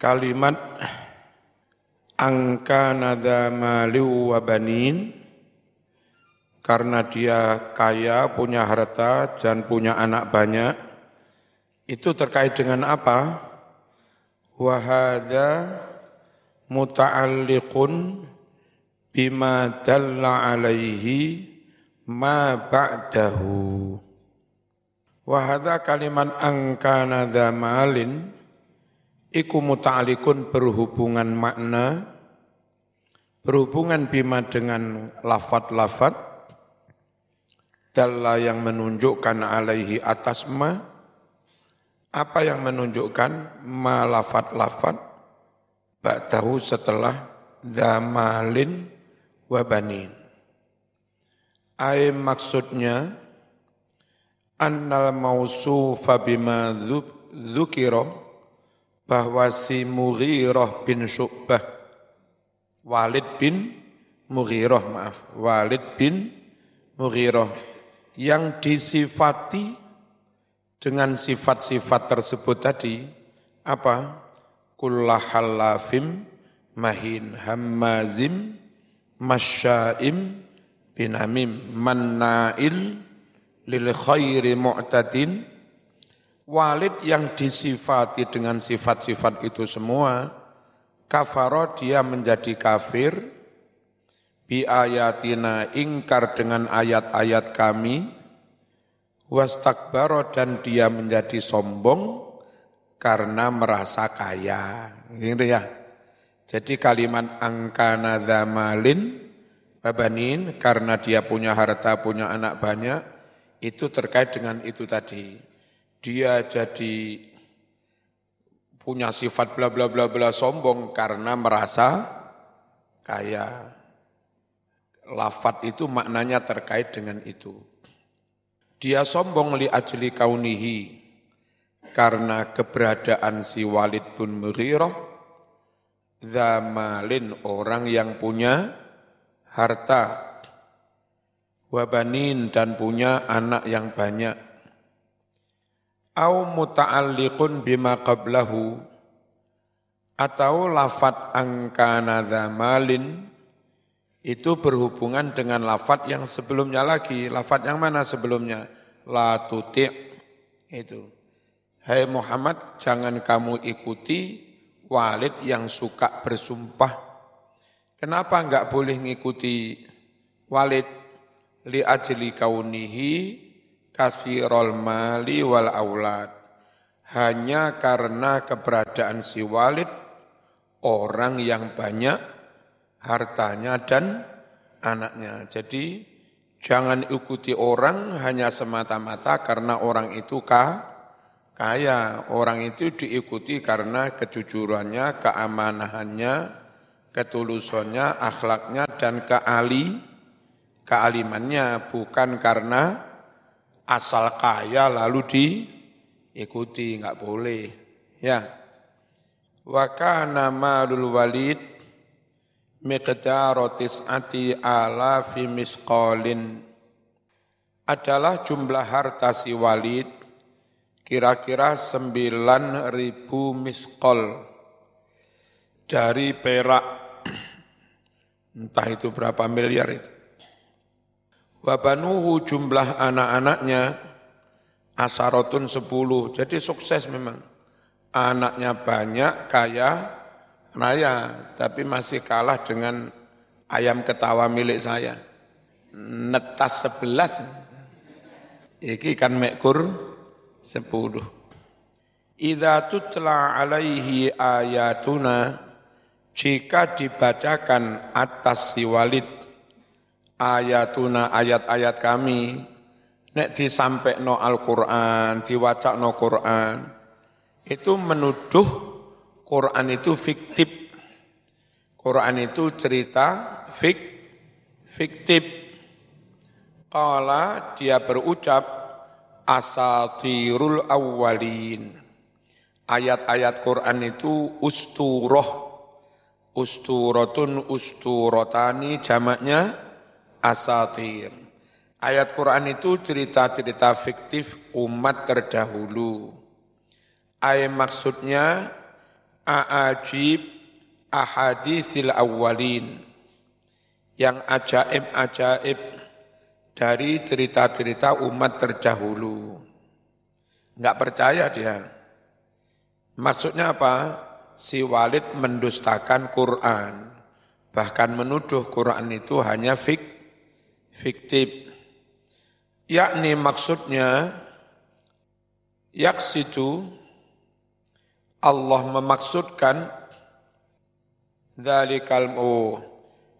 kalimat angka nada maliu wa banin karena dia kaya, punya harta dan punya anak banyak itu terkait dengan apa? Wahada muta'alliqun bima dalla alaihi ma ba'dahu. Wahada kalimat angkana malin iku muta'alikun berhubungan makna, berhubungan bima dengan lafat-lafat, dalla yang menunjukkan alaihi atas ma, apa yang menunjukkan ma lafat-lafat, ba'dahu setelah damalin wabanin. Ay maksudnya, annal mausufa bima dzukira bahwa si Mughirah bin Syu'bah, Walid bin Mughirah, maaf, Walid bin Mughirah, yang disifati dengan sifat-sifat tersebut tadi, apa? Kullahallafim mahin hammazim masyaim binamim manna'il lil khairi mu'tadin Walid yang disifati dengan sifat-sifat itu semua, kafaro dia menjadi kafir, bi ayatina ingkar dengan ayat-ayat kami, wastakbaro dan dia menjadi sombong karena merasa kaya. Gitu ya. Jadi kalimat angkana dhamalin babanin karena dia punya harta, punya anak banyak, itu terkait dengan itu tadi dia jadi punya sifat bla bla bla bla sombong karena merasa kaya. Lafat itu maknanya terkait dengan itu. Dia sombong li ajli kaunihi karena keberadaan si Walid bin Mughirah zamalin orang yang punya harta wabanin dan punya anak yang banyak au muta'alliqun bima qablahu atau lafat angkana malin itu berhubungan dengan lafat yang sebelumnya lagi. Lafat yang mana sebelumnya? La tuti' itu. Hai Muhammad, jangan kamu ikuti walid yang suka bersumpah. Kenapa enggak boleh ngikuti walid? Li ajli kaunihi kasirol mali wal aulad. Hanya karena keberadaan si Walid, orang yang banyak hartanya dan anaknya. Jadi jangan ikuti orang hanya semata-mata karena orang itu kah, kaya. Orang itu diikuti karena kejujurannya, keamanahannya, ketulusannya, akhlaknya, dan keali, kealimannya. Bukan karena asal kaya lalu diikuti, nggak boleh. Ya. Wa kana malul walid miqdaru tis'ati alafi misqalin adalah jumlah harta si Walid kira-kira sembilan ribu miskol dari perak entah itu berapa miliar itu Wabanuhu jumlah anak-anaknya asarotun sepuluh. Jadi sukses memang. Anaknya banyak, kaya, raya. Tapi masih kalah dengan ayam ketawa milik saya. Netas sebelas. Iki kan mekur sepuluh. Idza tutla alaihi ayatuna jika dibacakan atas si walid ayatuna ayat-ayat kami nek no Al-Qur'an, no Qur'an itu menuduh Quran itu fiktif. Quran itu cerita fik fiktif. Kala dia berucap asatirul awwalin. Ayat-ayat Quran itu usturoh. Usturotun usturotani jamaknya asatir. Ayat Quran itu cerita-cerita fiktif umat terdahulu. Ayat maksudnya a'ajib ahadithil awwalin yang ajaib-ajaib dari cerita-cerita umat terdahulu. Enggak percaya dia. Maksudnya apa? Si Walid mendustakan Quran. Bahkan menuduh Quran itu hanya fik, fiktif. Yakni maksudnya, yaksitu Allah memaksudkan Dhalikal oh,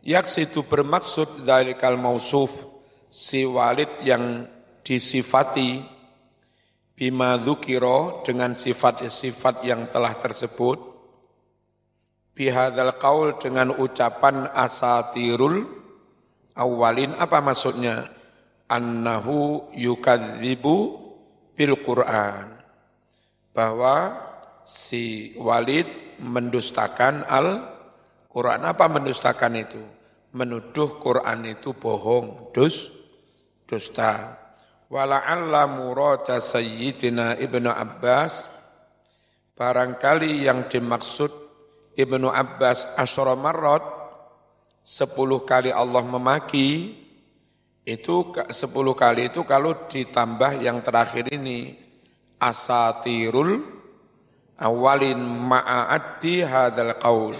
Yaksitu bermaksud Dhalikal mausuf Si walid yang disifati Bima dhukiro dengan sifat-sifat yang telah tersebut Bihadal qaul dengan ucapan asatirul awalin Apa maksudnya? Annahu yukadzibu bil Qur'an Bahwa si walid mendustakan al Quran apa mendustakan itu? Menuduh Quran itu bohong, dus, dusta. Wala'alla murata Sayyidina Ibnu Abbas, barangkali yang dimaksud Ibnu Abbas asyara marrat, sepuluh kali Allah memaki, itu sepuluh kali itu kalau ditambah yang terakhir ini, asatirul awalin ma'ati hadal qaul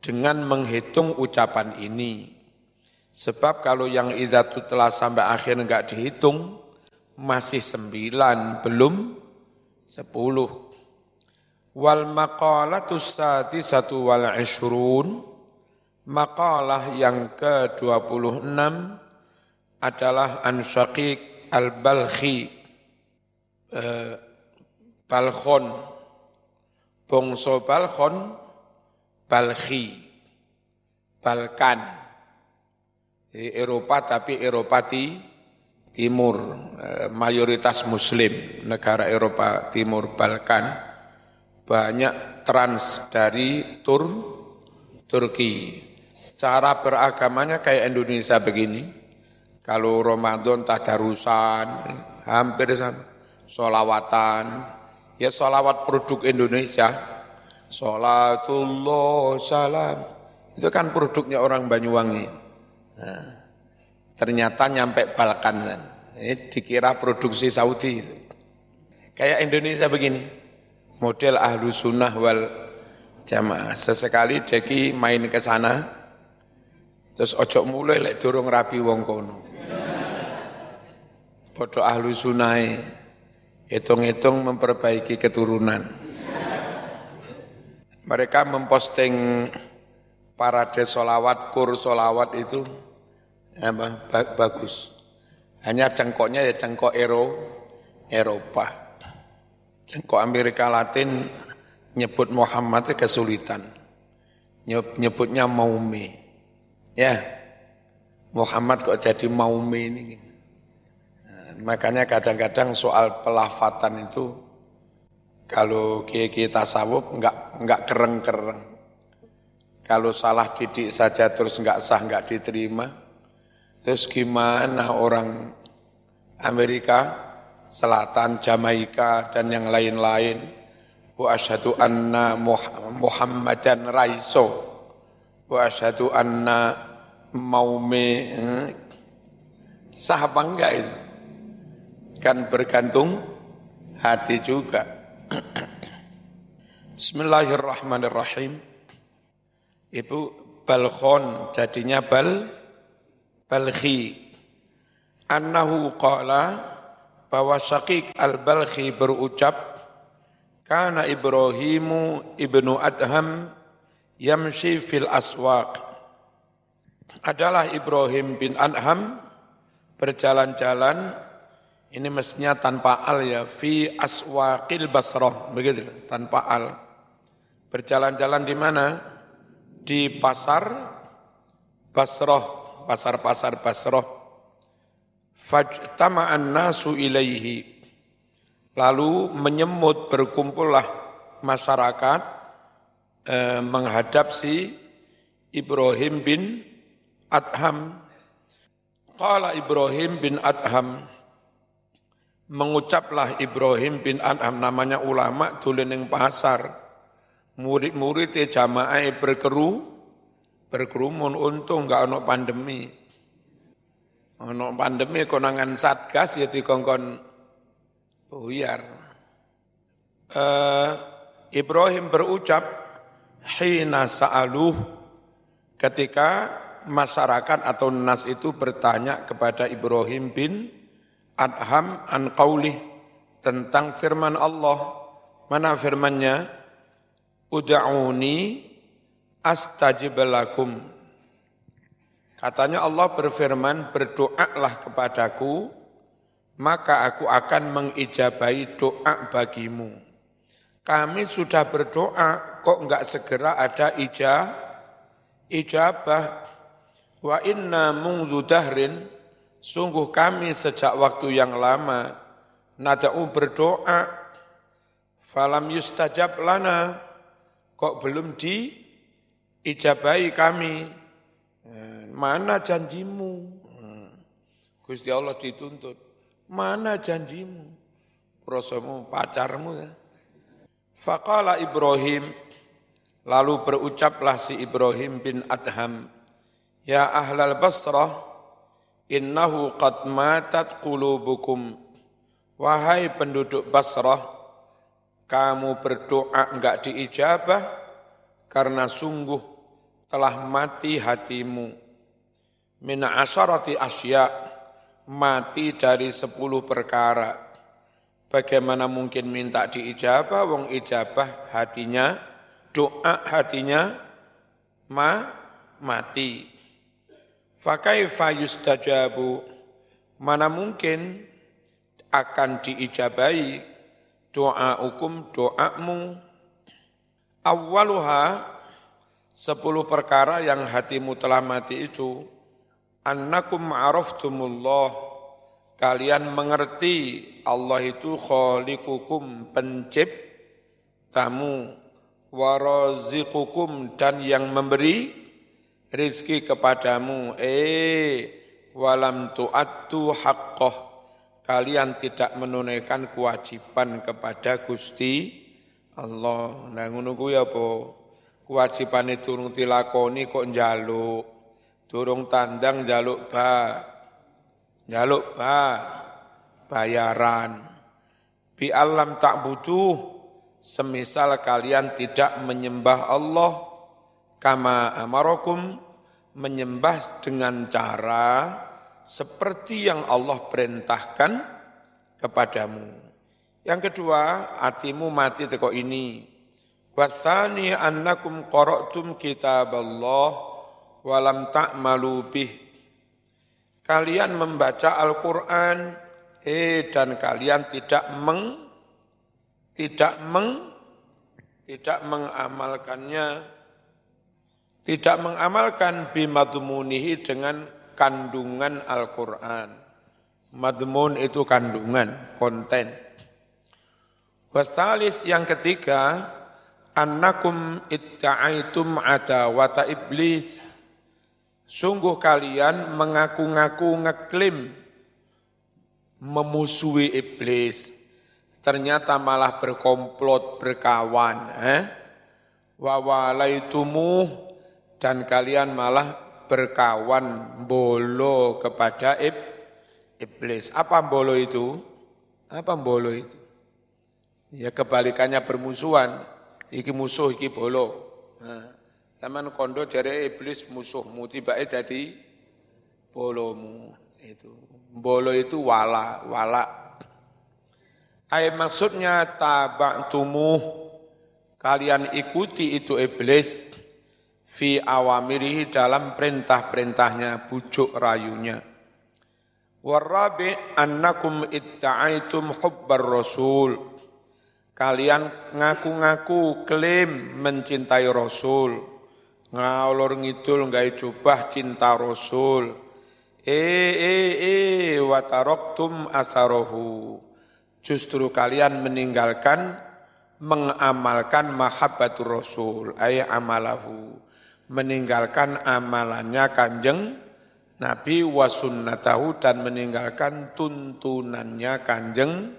dengan menghitung ucapan ini. Sebab kalau yang izatu telah sampai akhir enggak dihitung, masih sembilan, belum sepuluh. Wal maqalatus satu wal ishrun, maqalah yang ke-26 adalah an Syaqiq al-Balkhi, eh, Balkhon, bongso Balkhon, Balkhi, Balkan, Jadi Eropa tapi Eropa di Timur, eh, mayoritas Muslim, negara Eropa Timur, Balkan, banyak trans dari Tur, Turki. Cara beragamanya kayak Indonesia begini, kalau Ramadan tadarusan, hampir sama, solawatan, ya solawat produk Indonesia, Salatullah salam. Itu kan produknya orang Banyuwangi. Nah, ternyata nyampe Balkan kan. Ini dikira produksi Saudi. Kayak Indonesia begini. Model ahlu sunnah wal jamaah. Sesekali Deki main ke sana, terus ojo mulai lek durung rapi wong kono. Bodoh ahlu sunnah hitung-hitung memperbaiki keturunan. Mereka memposting parade solawat, kur solawat itu ya, bagus. Hanya cengkoknya ya cengkok Ero, Eropa. Cengkok Amerika Latin nyebut Muhammad kesulitan. Nyebutnya Maume. Ya, Muhammad kok jadi Maume ini. Nah, makanya kadang-kadang soal pelafatan itu kalau kiai tasawuf enggak enggak kereng-kereng. Kalau salah didik saja terus enggak sah, enggak diterima. Terus gimana orang Amerika, Selatan, Jamaika dan yang lain-lain. Wa asyhadu anna Muhammadan raiso. Wa asyhadu anna maume eh, sah apa enggak itu? Kan bergantung hati juga. Bismillahirrahmanirrahim. Ibu balkhon jadinya bal balkhi. Annahu qala bahwa Syaqiq al-Balkhi berucap Kana Ibrahimu ibnu Adham yamshi fil aswaq. Adalah Ibrahim bin Adham berjalan-jalan ini mestinya tanpa al ya, fi aswaqil basroh, begitu, tanpa al. Berjalan-jalan di mana? Di pasar Basroh, pasar-pasar Basroh. Fajtama'an nasu ilaihi. Lalu menyemut berkumpullah masyarakat eh, menghadap si Ibrahim bin Adham. Qala Ibrahim bin Adham, mengucaplah Ibrahim bin Adham namanya ulama tulen pasar murid-murid jamaah berkeru berkerumun untung nggak ono pandemi. Ono pandemi konangan satgas ya dikongkon buyar. Uh, Ibrahim berucap hina sa'aluh ketika masyarakat atau nas itu bertanya kepada Ibrahim bin Adham an qaulih tentang firman Allah. Mana firmannya? Uda'uni astajib lakum. Katanya Allah berfirman, berdoalah kepadaku, maka aku akan mengijabahi doa bagimu. Kami sudah berdoa, kok enggak segera ada ija, ijabah. Wa inna mungdu dahrin, sungguh kami sejak waktu yang lama, nada'u berdoa, falam yustajab lana, kok belum di ijabai kami. Eh, mana janjimu? Eh, Gusti Allah dituntut. Mana janjimu? Prosomu pacarmu ya. Faqala Ibrahim, lalu berucaplah si Ibrahim bin Adham, Ya ahlal Basrah, innahu qad matat qulubukum. Wahai penduduk Basrah, kamu berdoa enggak diijabah karena sungguh telah mati hatimu. Min asyarati asya, mati dari sepuluh perkara. Bagaimana mungkin minta diijabah, wong ijabah hatinya, doa hatinya, ma, mati. Fakaifa yustajabu, mana mungkin akan diijabai doa hukum doamu. Awaluha, sepuluh perkara yang hatimu telah mati itu, annakum araftumullah, kalian mengerti Allah itu khalikukum penciptamu, warazikukum dan yang memberi rizki kepadamu. Eh, walam tu'attu haqqah, kalian tidak menunaikan kewajiban kepada Gusti Allah. Nah ngono kuwi apa? Kewajibane durung dilakoni kok njaluk. Durung tandang njaluk ba. Njaluk ba. Bayaran. Bi alam tak butuh semisal kalian tidak menyembah Allah kama amarakum menyembah dengan cara seperti yang Allah perintahkan kepadamu. Yang kedua, hatimu mati teko ini. Wasani annakum qara'tum kitab Allah walam ta'malu bih. Kalian membaca Al-Qur'an eh dan kalian tidak meng tidak meng tidak mengamalkannya tidak mengamalkan bimadmunihi dengan kandungan Al-Qur'an. Madmun itu kandungan, konten. Wasalis yang ketiga, annakum itta'aitum wata iblis. Sungguh kalian mengaku-ngaku ngeklaim memusuhi iblis. Ternyata malah berkomplot, berkawan. Eh? Wawalaitumu dan kalian malah berkawan bolo kepada iblis. Apa bolo itu? Apa bolo itu? Ya kebalikannya bermusuhan, iki musuh iki bolo. Nah, kondo jare iblis musuhmu tiba jadi bolomu itu. Bolo itu wala, wala. Ay maksudnya taba'tumu kalian ikuti itu iblis fi awamirihi dalam perintah-perintahnya, bujuk rayunya. Warabi annakum itta'aitum hubbar rasul Kalian ngaku-ngaku klaim mencintai Rasul. Ngalor ngidul nggak jubah cinta Rasul. Eh, eh, eh, wataroktum asarohu. Justru kalian meninggalkan, mengamalkan mahabbatur Rasul, ay amalahu. Meninggalkan amalannya kanjeng Nabi wasunnatahu dan meninggalkan tuntunannya kanjeng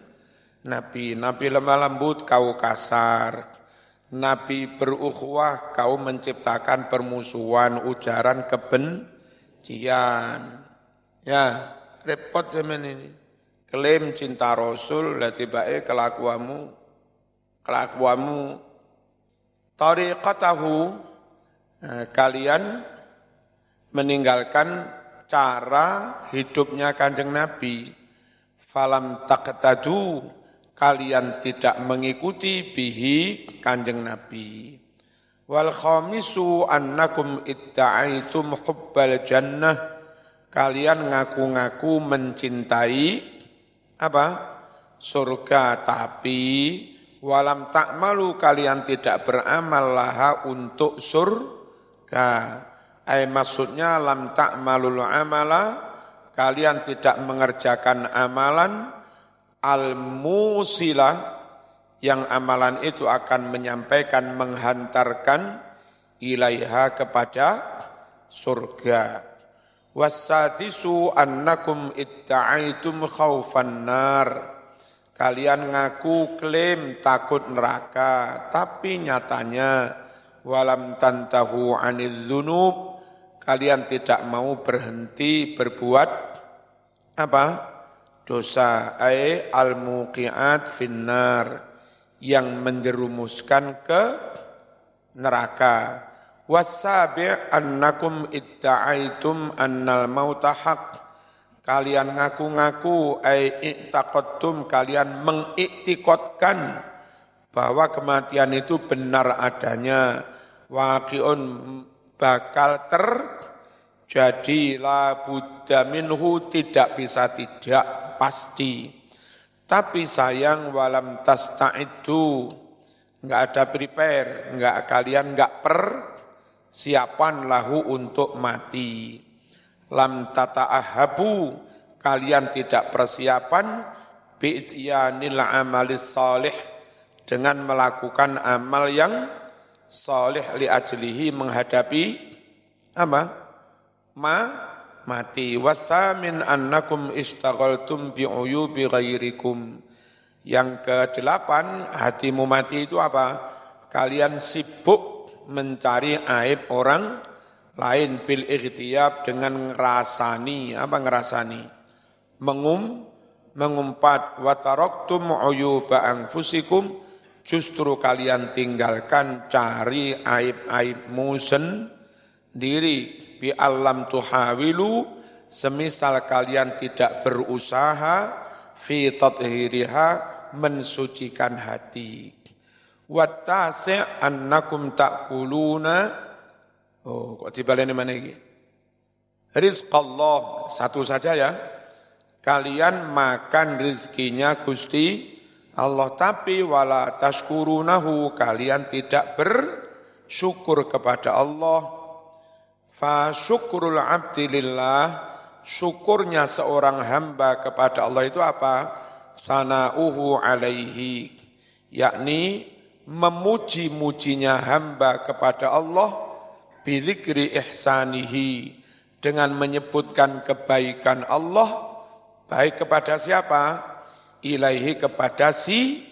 Nabi. Nabi lemah lembut, kau kasar. Nabi berukhuwah, kau menciptakan permusuhan, ujaran kebencian. Ya, repot zaman ini. Klaim cinta Rasul, lah tiba kelakuamu, kelakuamu. Tariqatahu, kalian meninggalkan cara hidupnya kanjeng Nabi. Falam taqtadu, kalian tidak mengikuti bihi kanjeng Nabi. Wal khamisu annakum itta'aitum hubbal jannah. Kalian ngaku-ngaku mencintai apa? Surga tapi walam takmalu kalian tidak beramal laha untuk surga. Ay maksudnya lam takmalul amala kalian tidak mengerjakan amalan al-musilah yang amalan itu akan menyampaikan menghantarkan ilaiha kepada surga. Wasadisu annakum itta'aitum khaufan nar. Kalian ngaku klaim takut neraka, tapi nyatanya walam tantahu anil dzunub kalian tidak mau berhenti berbuat apa? dosa ay al-muqiat finnar yang menjerumuskan ke neraka. Wasabi' annakum itta'aitum annal mauta haq. Kalian ngaku-ngaku ay i'taqadtum kalian mengiktikotkan bahwa kematian itu benar adanya. Waqi'un bakal terjadi la buddha minhu tidak bisa tidak pasti. Tapi sayang walam itu nggak ada prepare, nggak kalian nggak per siapan lahu untuk mati. Lam tata ahabu kalian tidak persiapan bi'tiyanil amalis salih dengan melakukan amal yang salih li ajlihi menghadapi apa? Ma mati. Wasamin annakum istaghaltum bi'uyubi ghairikum. Yang kedelapan, hatimu mati itu apa? Kalian sibuk mencari aib orang lain bil ikhtiyab dengan ngerasani. Apa ngerasani? Mengum, mengumpat. Wataroktum uyuba anfusikum. Justru kalian tinggalkan cari aib-aibmu sendiri. Bi alam tuhawilu semisal kalian tidak berusaha fi tathiriha mensucikan hati. Wattasi' annakum ta'kuluna. Oh kok dibaleni mana iki rizqallah. Satu saja ya. Kalian makan rizkinya Gusti Allah tapi wala tashkurunahu kalian tidak bersyukur kepada Allah Fa syukurul abdi lillah, syukurnya seorang hamba kepada Allah itu apa? Sana'uhu alaihi, yakni memuji-mujinya hamba kepada Allah bidzikri ihsanihi dengan menyebutkan kebaikan Allah baik kepada siapa? Ilaihi kepada si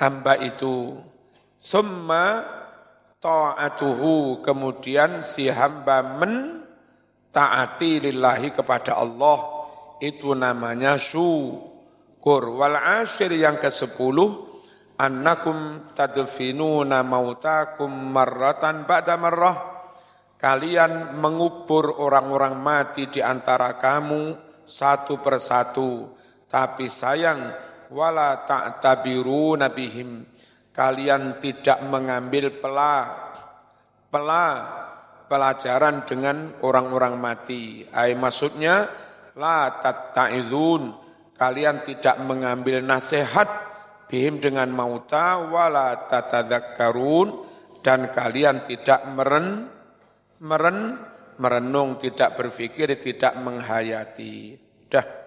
hamba itu. Summa ta'atuhu kemudian si hamba men taati lillahi kepada Allah. Itu namanya syukur. Wal ashir yang ke-10 annakum tadfinuna mautakum marratan ba'da marrah. Kalian mengubur orang-orang mati di antara kamu satu persatu. Tapi sayang wala ta'tabiru nabihim kalian tidak mengambil pela, pela pelajaran dengan orang-orang mati. Ay maksudnya la tatta'idun, kalian tidak mengambil nasihat bihim dengan mauta wala tatadzakkarun dan kalian tidak meren meren merenung, tidak berpikir, tidak menghayati. Dah.